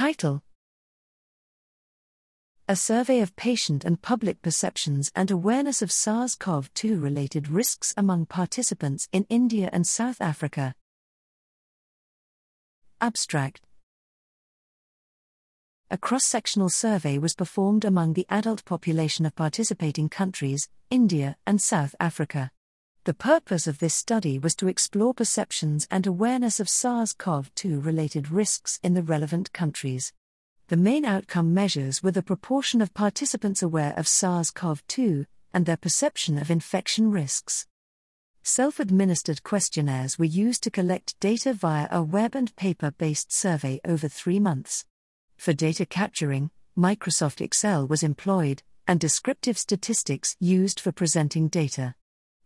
Title A Survey of Patient and Public Perceptions and Awareness of SARS CoV 2 Related Risks Among Participants in India and South Africa. Abstract A cross sectional survey was performed among the adult population of participating countries, India and South Africa. The purpose of this study was to explore perceptions and awareness of SARS CoV 2 related risks in the relevant countries. The main outcome measures were the proportion of participants aware of SARS CoV 2 and their perception of infection risks. Self administered questionnaires were used to collect data via a web and paper based survey over three months. For data capturing, Microsoft Excel was employed, and descriptive statistics used for presenting data.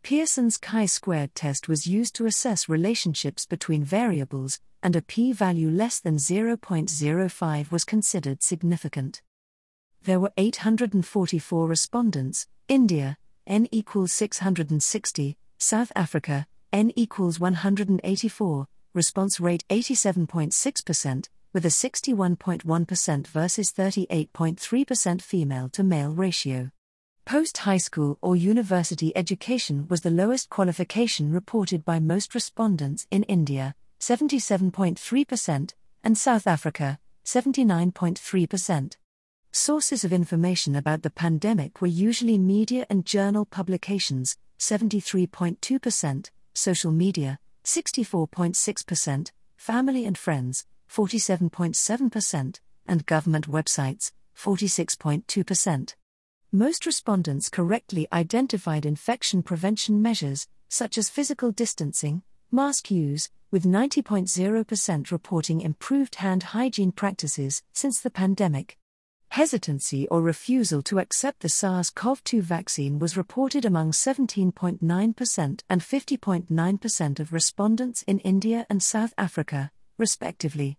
Pearson's chi squared test was used to assess relationships between variables, and a p value less than 0.05 was considered significant. There were 844 respondents India, n equals 660, South Africa, n equals 184, response rate 87.6%, with a 61.1% versus 38.3% female to male ratio. Post high school or university education was the lowest qualification reported by most respondents in India, 77.3%, and South Africa, 79.3%. Sources of information about the pandemic were usually media and journal publications, 73.2%, social media, 64.6%, family and friends, 47.7%, and government websites, 46.2%. Most respondents correctly identified infection prevention measures, such as physical distancing, mask use, with 90.0% reporting improved hand hygiene practices since the pandemic. Hesitancy or refusal to accept the SARS CoV 2 vaccine was reported among 17.9% and 50.9% of respondents in India and South Africa, respectively.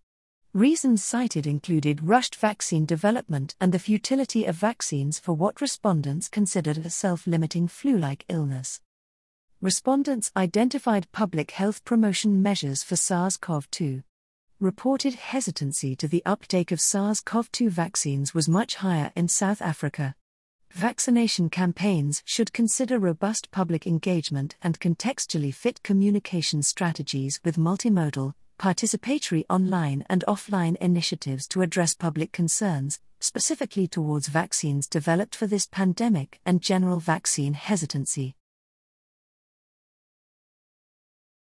Reasons cited included rushed vaccine development and the futility of vaccines for what respondents considered a self limiting flu like illness. Respondents identified public health promotion measures for SARS CoV 2. Reported hesitancy to the uptake of SARS CoV 2 vaccines was much higher in South Africa. Vaccination campaigns should consider robust public engagement and contextually fit communication strategies with multimodal, participatory online and offline initiatives to address public concerns, specifically towards vaccines developed for this pandemic and general vaccine hesitancy.